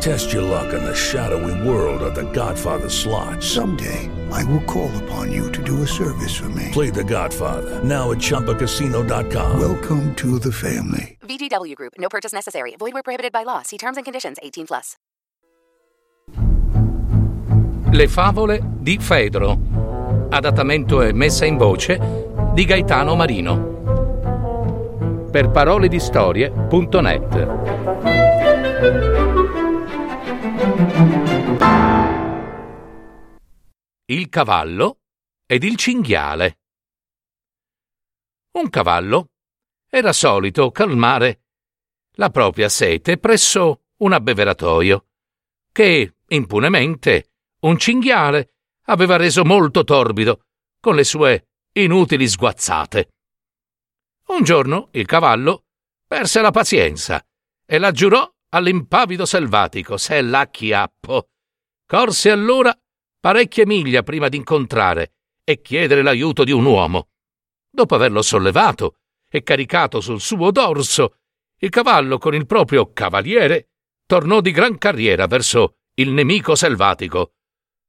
Test your luck in the shadowy world of The Godfather slot. Someday, I will call upon you to do a service for me. Play The Godfather now at ChumbaCasino.com. Welcome to the family. VGW Group. No purchase necessary. Void where prohibited by law. See terms and conditions. 18 plus. Le favole di Fedro. Adattamento e messa in voce di Gaetano Marino. Per parole di Il cavallo ed il cinghiale. Un cavallo era solito calmare la propria sete presso un abbeveratoio, che impunemente un cinghiale aveva reso molto torbido con le sue inutili sguazzate. Un giorno il cavallo perse la pazienza e la giurò all'impavido selvatico se l'acchiappo. Corse allora parecchie miglia prima di incontrare e chiedere l'aiuto di un uomo. Dopo averlo sollevato e caricato sul suo dorso, il cavallo con il proprio cavaliere tornò di gran carriera verso il nemico selvatico.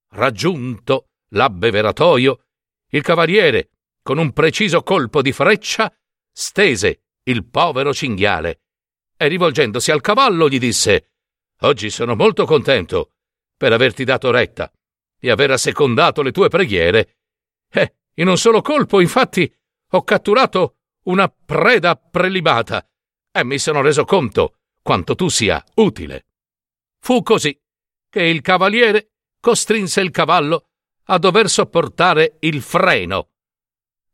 Raggiunto l'abbeveratoio, il cavaliere, con un preciso colpo di freccia, stese il povero cinghiale e rivolgendosi al cavallo gli disse Oggi sono molto contento per averti dato retta e aver assecondato le tue preghiere. Eh, in un solo colpo, infatti, ho catturato una preda prelibata e mi sono reso conto quanto tu sia utile. Fu così che il cavaliere costrinse il cavallo a dover sopportare il freno.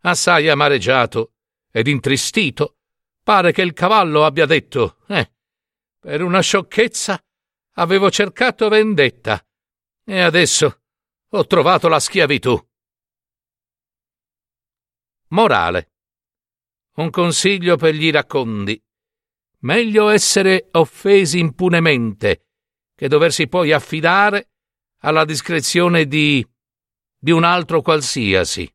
Assai amareggiato ed intristito, pare che il cavallo abbia detto: Eh, per una sciocchezza avevo cercato vendetta e adesso ho trovato la schiavitù. Morale. Un consiglio per gli iracondi. Meglio essere offesi impunemente che doversi poi affidare alla discrezione di di un altro qualsiasi.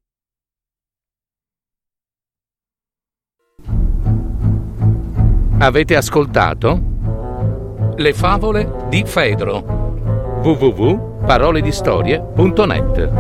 Avete ascoltato? Le favole di Fedro. www.paroledistorie.net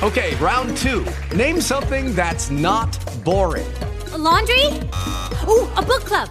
Okay, round two. Name something that's not boring. A laundry? Ooh, a book club.